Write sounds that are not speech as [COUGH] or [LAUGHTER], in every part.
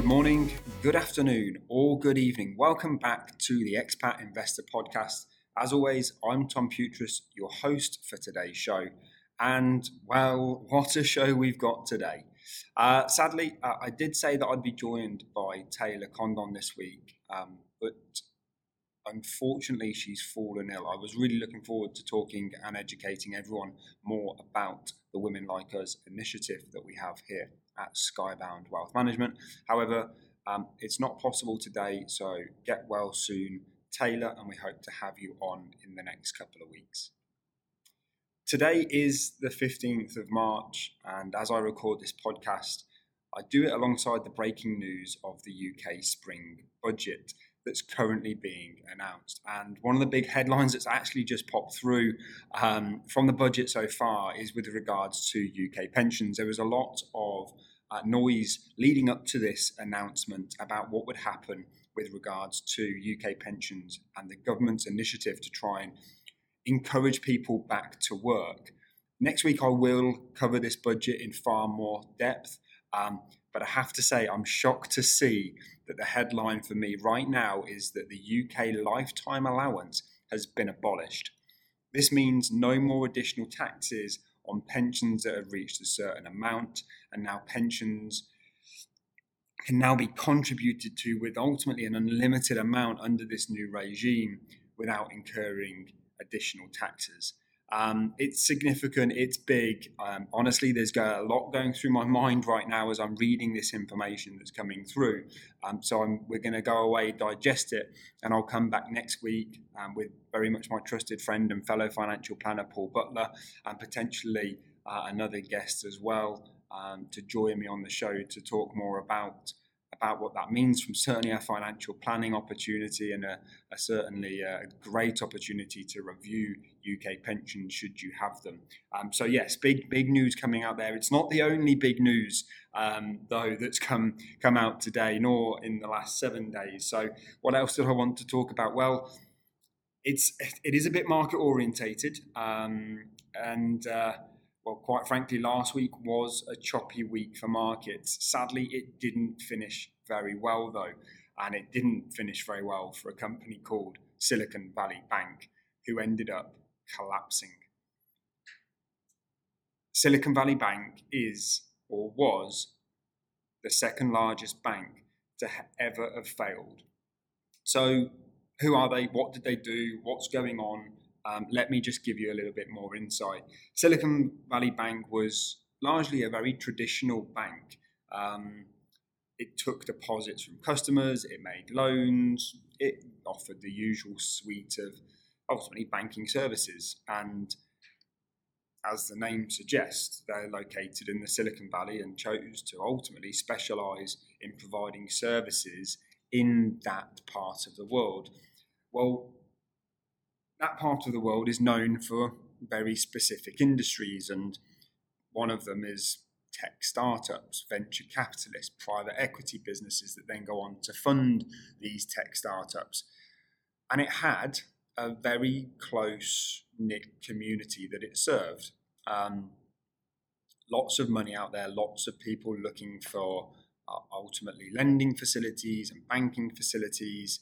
Good morning, good afternoon, or good evening. Welcome back to the Expat Investor Podcast. As always, I'm Tom Pewtress, your host for today's show. And well, what a show we've got today. Uh, sadly, uh, I did say that I'd be joined by Taylor Condon this week, um, but unfortunately, she's fallen ill. I was really looking forward to talking and educating everyone more about the Women Like Us initiative that we have here at Skybound Wealth Management. However, um, it's not possible today, so get well soon, Taylor, and we hope to have you on in the next couple of weeks. Today is the 15th of March, and as I record this podcast, I do it alongside the breaking news of the UK spring budget that's currently being announced. And one of the big headlines that's actually just popped through um, from the budget so far is with regards to UK pensions. There was a lot of uh, noise leading up to this announcement about what would happen with regards to UK pensions and the government's initiative to try and encourage people back to work. Next week, I will cover this budget in far more depth. Um, but I have to say, I'm shocked to see that the headline for me right now is that the UK lifetime allowance has been abolished. This means no more additional taxes on pensions that have reached a certain amount, and now pensions can now be contributed to with ultimately an unlimited amount under this new regime without incurring additional taxes. Um, it's significant, it's big. Um, honestly, there's a lot going through my mind right now as I'm reading this information that's coming through. Um, so I'm, we're going to go away, digest it, and I'll come back next week um, with very much my trusted friend and fellow financial planner, Paul Butler, and potentially uh, another guest as well um, to join me on the show to talk more about about what that means from certainly a financial planning opportunity and a, a certainly a great opportunity to review UK pensions should you have them. Um, so yes, big big news coming out there. It's not the only big news um, though that's come come out today, nor in the last seven days. So what else did I want to talk about? Well, it's it is a bit market orientated um, and. Uh, well, quite frankly, last week was a choppy week for markets. Sadly, it didn't finish very well, though, and it didn't finish very well for a company called Silicon Valley Bank, who ended up collapsing. Silicon Valley Bank is or was the second largest bank to ever have failed. So, who are they? What did they do? What's going on? Um, let me just give you a little bit more insight. Silicon Valley Bank was largely a very traditional bank. Um, it took deposits from customers, it made loans, it offered the usual suite of ultimately banking services. And as the name suggests, they're located in the Silicon Valley and chose to ultimately specialize in providing services in that part of the world. Well, that part of the world is known for very specific industries, and one of them is tech startups, venture capitalists, private equity businesses that then go on to fund these tech startups. And it had a very close knit community that it served. Um, lots of money out there, lots of people looking for uh, ultimately lending facilities and banking facilities.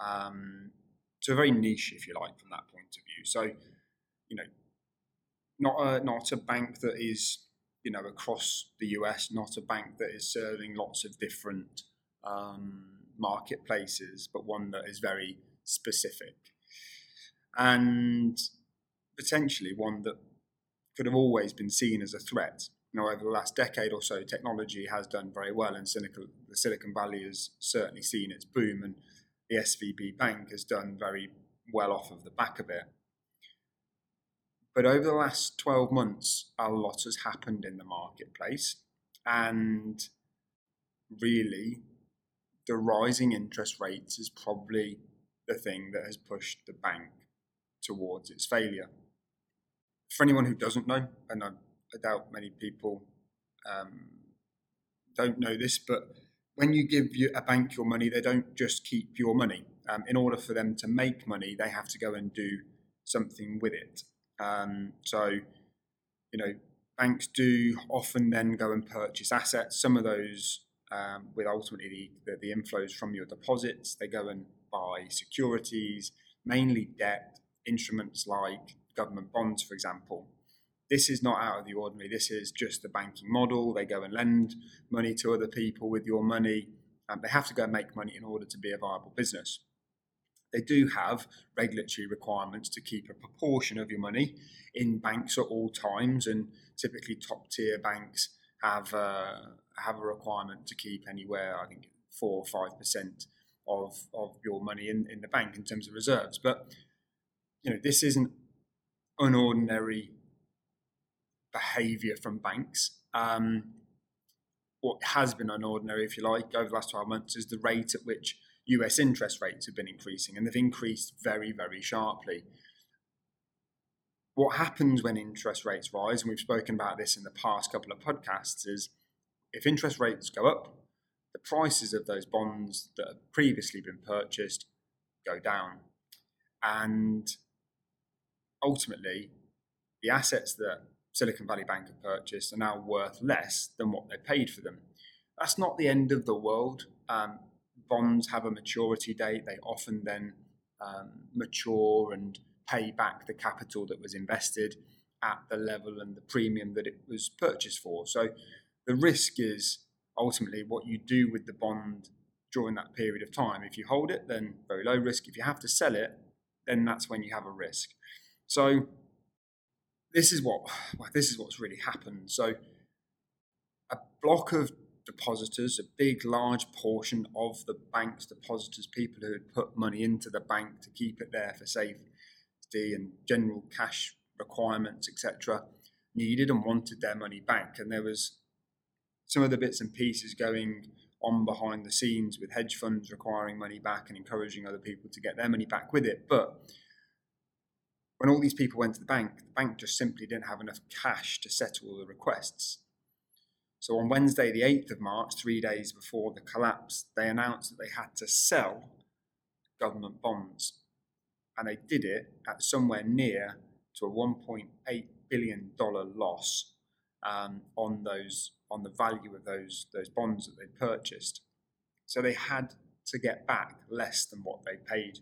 Um, so very niche, if you like, from that point of view. So, you know, not a not a bank that is you know across the US, not a bank that is serving lots of different um, marketplaces, but one that is very specific and potentially one that could have always been seen as a threat. Know, over the last decade or so, technology has done very well, and Silicon, the Silicon Valley has certainly seen its boom. And the SVB Bank has done very well off of the back of it. But over the last 12 months, a lot has happened in the marketplace. And really, the rising interest rates is probably the thing that has pushed the bank towards its failure. For anyone who doesn't know, and I, I doubt many people um, don't know this, but when you give you a bank your money, they don't just keep your money. Um, in order for them to make money, they have to go and do something with it. Um, so, you know, banks do often then go and purchase assets. Some of those um, with ultimately the, the, the inflows from your deposits. They go and buy securities, mainly debt, instruments like government bonds, for example. This is not out of the ordinary. This is just the banking model. They go and lend money to other people with your money. and they have to go and make money in order to be a viable business. They do have regulatory requirements to keep a proportion of your money in banks at all times, and typically top tier banks have uh, have a requirement to keep anywhere, I think, four or five percent of of your money in, in the bank in terms of reserves. But you know, this isn't unordinary behaviour from banks. Um, what has been unordinary, if you like, over the last 12 months is the rate at which US interest rates have been increasing, and they've increased very, very sharply. What happens when interest rates rise, and we've spoken about this in the past couple of podcasts, is if interest rates go up, the prices of those bonds that have previously been purchased go down. And ultimately, the assets that Silicon Valley Bank have purchased are now worth less than what they paid for them. That's not the end of the world. Um, bonds have a maturity date. They often then um, mature and pay back the capital that was invested at the level and the premium that it was purchased for. So the risk is ultimately what you do with the bond during that period of time. If you hold it, then very low risk. If you have to sell it, then that's when you have a risk. So this is what well, this is what's really happened. So a block of depositors, a big, large portion of the bank's depositors, people who had put money into the bank to keep it there for safety and general cash requirements, etc., needed and wanted their money back. And there was some of the bits and pieces going on behind the scenes with hedge funds requiring money back and encouraging other people to get their money back with it. But when all these people went to the bank, the bank just simply didn't have enough cash to settle the requests. So on Wednesday, the 8th of March, three days before the collapse, they announced that they had to sell government bonds. And they did it at somewhere near to a $1.8 billion loss um, on those on the value of those those bonds that they purchased. So they had to get back less than what they paid.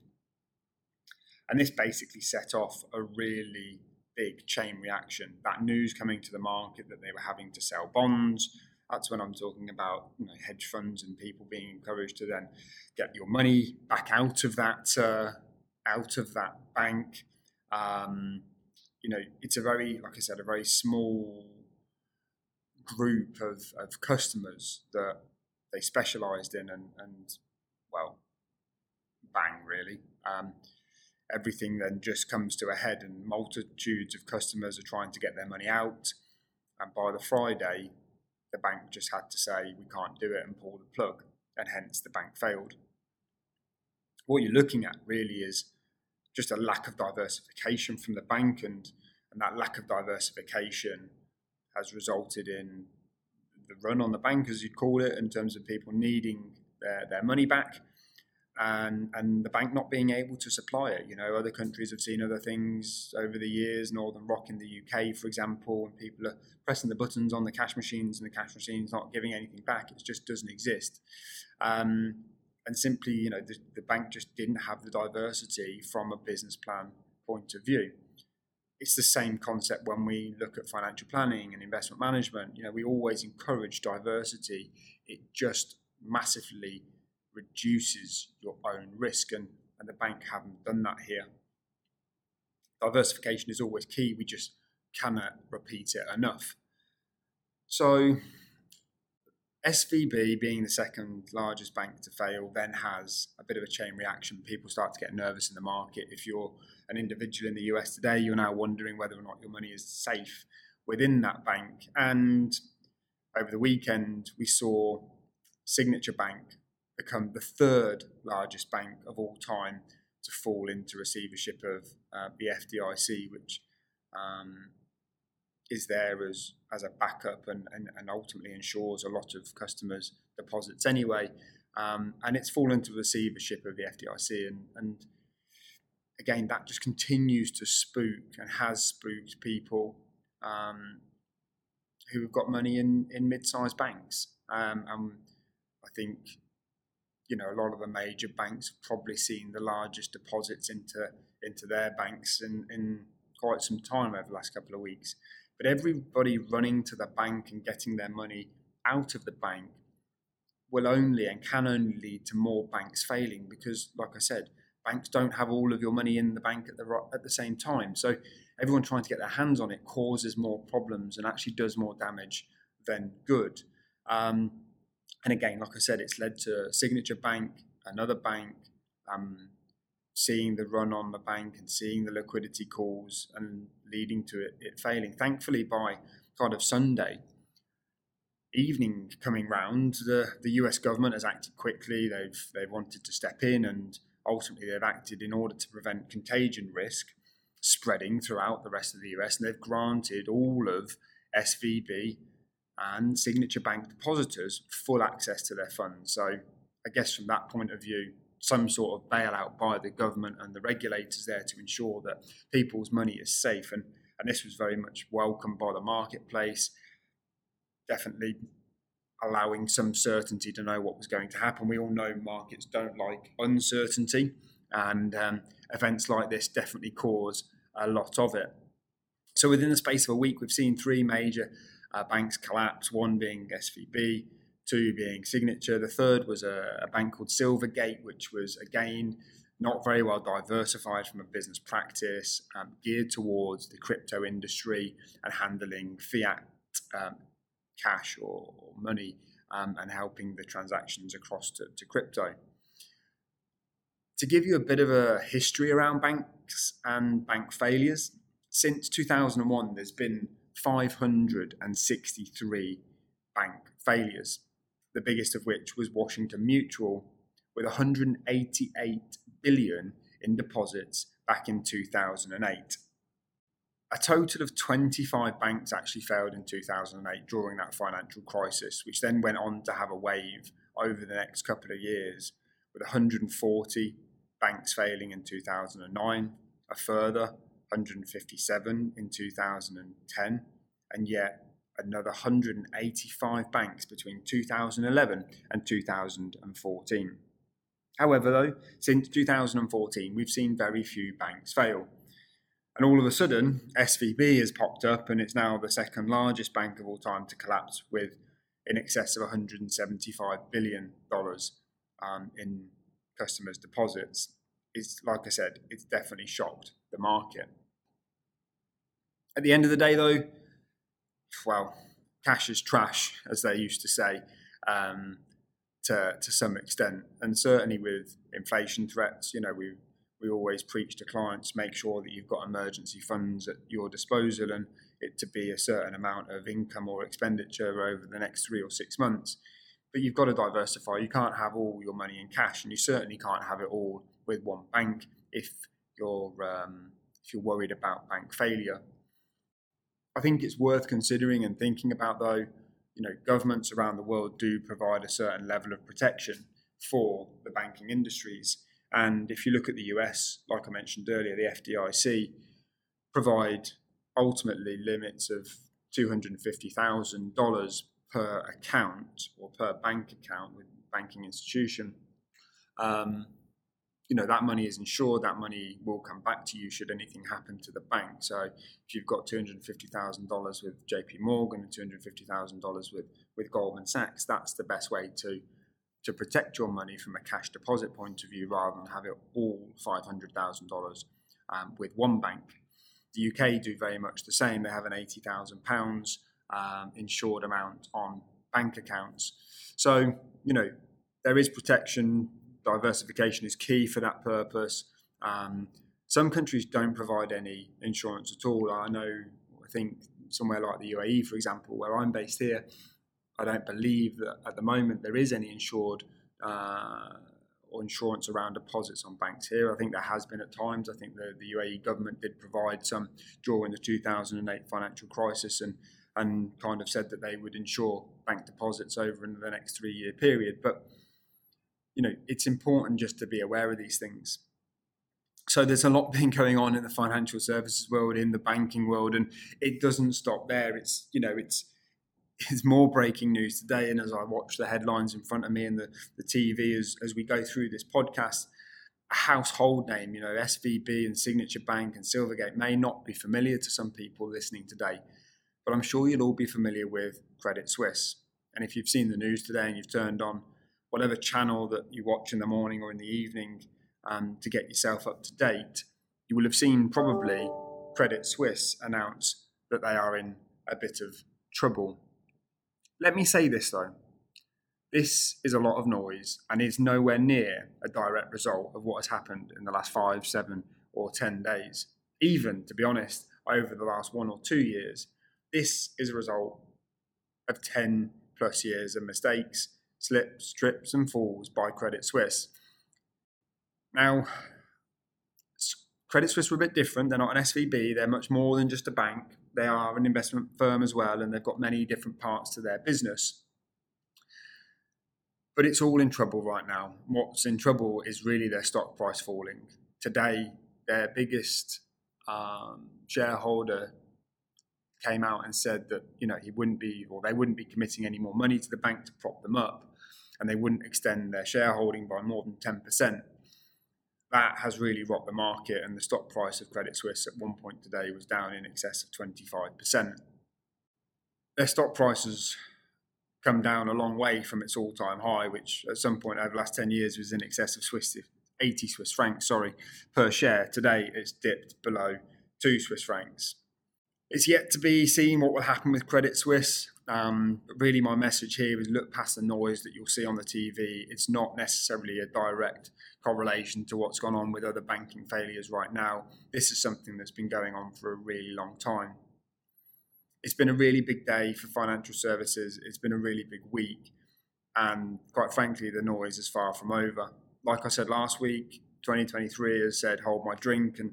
And this basically set off a really big chain reaction. That news coming to the market that they were having to sell bonds. That's when I'm talking about you know, hedge funds and people being encouraged to then get your money back out of that uh, out of that bank. Um, you know, it's a very, like I said, a very small group of, of customers that they specialised in, and, and well, bang, really. Um, everything then just comes to a head, and multitudes of customers are trying to get their money out. And by the Friday, the bank just had to say, we can't do it and pull the plug, and hence the bank failed. What you're looking at really is just a lack of diversification from the bank, and, and that lack of diversification has resulted in the run on the bank, as you'd call it, in terms of people needing their, their money back and and the bank not being able to supply it. You know, other countries have seen other things over the years. Northern Rock in the UK, for example, and people are pressing the buttons on the cash machines, and the cash machines not giving anything back. It just doesn't exist. Um, and simply, you know, the, the bank just didn't have the diversity from a business plan point of view. It's the same concept when we look at financial planning and investment management. You know, we always encourage diversity. It just massively reduces your own risk, and, and the bank haven't done that here. Diversification is always key, we just cannot repeat it enough. So, SVB, being the second largest bank to fail, then has a bit of a chain reaction. People start to get nervous in the market. If you're an individual in the US today, you're now wondering whether or not your money is safe within that bank. And over the weekend, we saw Signature Bank become the third largest bank of all time to fall into receivership of uh, the FDIC, which um, is there as, as a backup and, and, and ultimately ensures a lot of customers' deposits anyway. Um, and it's fallen into receivership of the FDIC. And, and again, that just continues to spook and has spooked people um, who have got money in, in mid sized banks. Um, and I think you know a lot of the major banks have probably seen the largest deposits into into their banks in, in quite some time over the last couple of weeks. But everybody running to the bank and getting their money out of the bank will only and can only lead to more banks failing because, like I said, banks don't have all of your money in the bank at the at the same time. So everyone trying to get their hands on it causes more problems and actually does more damage than good. Um, and again, like I said, it's led to Signature Bank, another bank, um, seeing the run on the bank and seeing the liquidity calls and leading to it, it failing. Thankfully, by kind of Sunday evening coming round, the, the US government has acted quickly. They've they've wanted to step in and ultimately they've acted in order to prevent contagion risk spreading throughout the rest of the US, and they've granted all of SVB and signature bank depositors full access to their funds. So, I guess from that point of view, some sort of bailout by the government and the regulators there to ensure that people's money is safe. And, and this was very much welcomed by the marketplace, definitely allowing some certainty to know what was going to happen. We all know markets don't like uncertainty, and um, events like this definitely cause a lot of it. So, within the space of a week, we've seen three major uh, banks collapse, one being SVB, two being Signature. The third was a, a, bank called Silvergate, which was again not very well diversified from a business practice, um, geared towards the crypto industry and handling fiat um, cash or, or money um, and helping the transactions across to, to crypto. To give you a bit of a history around banks and bank failures, since 2001, there's been 563 bank failures, the biggest of which was Washington Mutual, with 188 billion in deposits back in 2008. A total of 25 banks actually failed in 2008 during that financial crisis, which then went on to have a wave over the next couple of years, with 140 banks failing in 2009, a further 157 in 2010, and yet another 185 banks between 2011 and 2014. However, though, since 2014, we've seen very few banks fail. And all of a sudden, SVB has popped up and it's now the second largest bank of all time to collapse with in excess of $175 billion um, in customers' deposits. It's like I said, it's definitely shocked the market. At the end of the day, though, well, cash is trash, as they used to say, um, to to some extent, and certainly with inflation threats, you know, we we always preach to clients make sure that you've got emergency funds at your disposal and it to be a certain amount of income or expenditure over the next three or six months. But you've got to diversify. You can't have all your money in cash, and you certainly can't have it all with one bank if you're um, if you're worried about bank failure. I think it's worth considering and thinking about though. You know, governments around the world do provide a certain level of protection for the banking industries. And if you look at the US, like I mentioned earlier, the FDIC provide ultimately limits of $250,000 per account or per bank account with banking institution. Um, you know that money is insured that money will come back to you should anything happen to the bank. So if you've got $250000 with jp morgan and $250000 with with goldman sachs that's the best way to to protect your money from a cash deposit point of view rather than have it all $500000 um, with one bank. The uk do very much the same. They have an £80000 um, insured amount on bank accounts. So you know there is protection diversification is key for that purpose. Um, some countries don't provide any insurance at all. I know, I think somewhere like the UAE, for example, where I'm based here, I don't believe that at the moment there is any insured uh, or insurance around deposits on banks here. I think there has been at times. I think the, the UAE government did provide some during the 2008 financial crisis and and kind of said that they would insure bank deposits over in the next three year period. But you know, it's important just to be aware of these things. So there's a lot [LAUGHS] been going on in the financial services world, in the banking world, and it doesn't stop there. It's you know, it's [LAUGHS] it's more breaking news today. And as I watch the headlines in front of me and the, the TV as, as we go through this podcast, a household name, you know, SVB and Signature Bank and Silvergate may not be familiar to some people listening today, but I'm sure you'll all be familiar with Credit Suisse. And if you've seen the news today and you've turned on whatever channel that you watch in the morning or in the evening um, to get yourself up to date, you will have seen probably Credit Suisse announce that they are in a bit of trouble. Let me say this though this is a lot of noise and is nowhere near a direct result of what has happened in the last five, seven, or 10 days. Even, to be honest, over the last one or two years, this is a result of 10 plus years of mistakes, slips, trips, and falls by Credit Suisse. Now, Credit Suisse were a bit different. They're not an SVB, they're much more than just a bank. They are an investment firm as well, and they've got many different parts to their business but it's all in trouble right now. What's in trouble is really their stock price falling. Today, their biggest um, shareholder came out and said that you know he wouldn't be or they wouldn't be committing any more money to the bank to prop them up, and they wouldn't extend their shareholding by more than ten percent. That has really rocked the market, and the stock price of Credit Suisse at one point today was down in excess of twenty five percent. Their stock prices come down a long way from its all-time high, which at some point over the last 10 years was in excess of Swiss 80 Swiss francs, sorry, per share. Today it's dipped below 2 Swiss francs. It's yet to be seen what will happen with Credit Suisse. Um, really, my message here is look past the noise that you'll see on the TV. It's not necessarily a direct correlation to what's gone on with other banking failures right now. This is something that's been going on for a really long time it's been a really big day for financial services. It's been a really big week. And quite frankly, the noise is far from over. Like I said last week, 2023 has said, hold my drink and,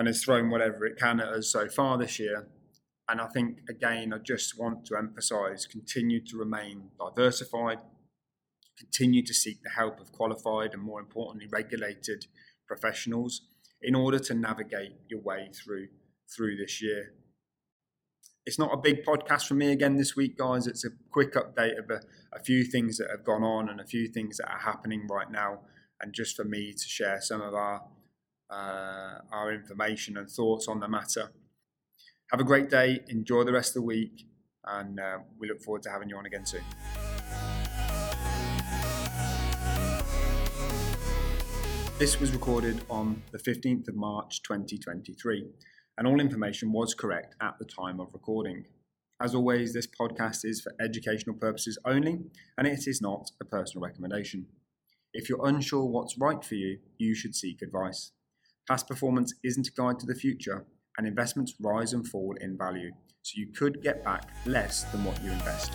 and has thrown whatever it can at us so far this year. And I think, again, I just want to emphasize continue to remain diversified, continue to seek the help of qualified and, more importantly, regulated professionals in order to navigate your way through through this year it's not a big podcast for me again this week, guys. It's a quick update of a, a, few things that have gone on and a few things that are happening right now, and just for me to share some of our our information and thoughts on the matter. Have a great day. Enjoy the rest of the week, and uh, we look forward to having you on again soon. This was recorded on the 15th of March 2023 and all information was correct at the time of recording. As always, this podcast is for educational purposes only, and it is not a personal recommendation. If you're unsure what's right for you, you should seek advice. Past performance isn't a guide to the future, and investments rise and fall in value, so you could get back less than what you invest.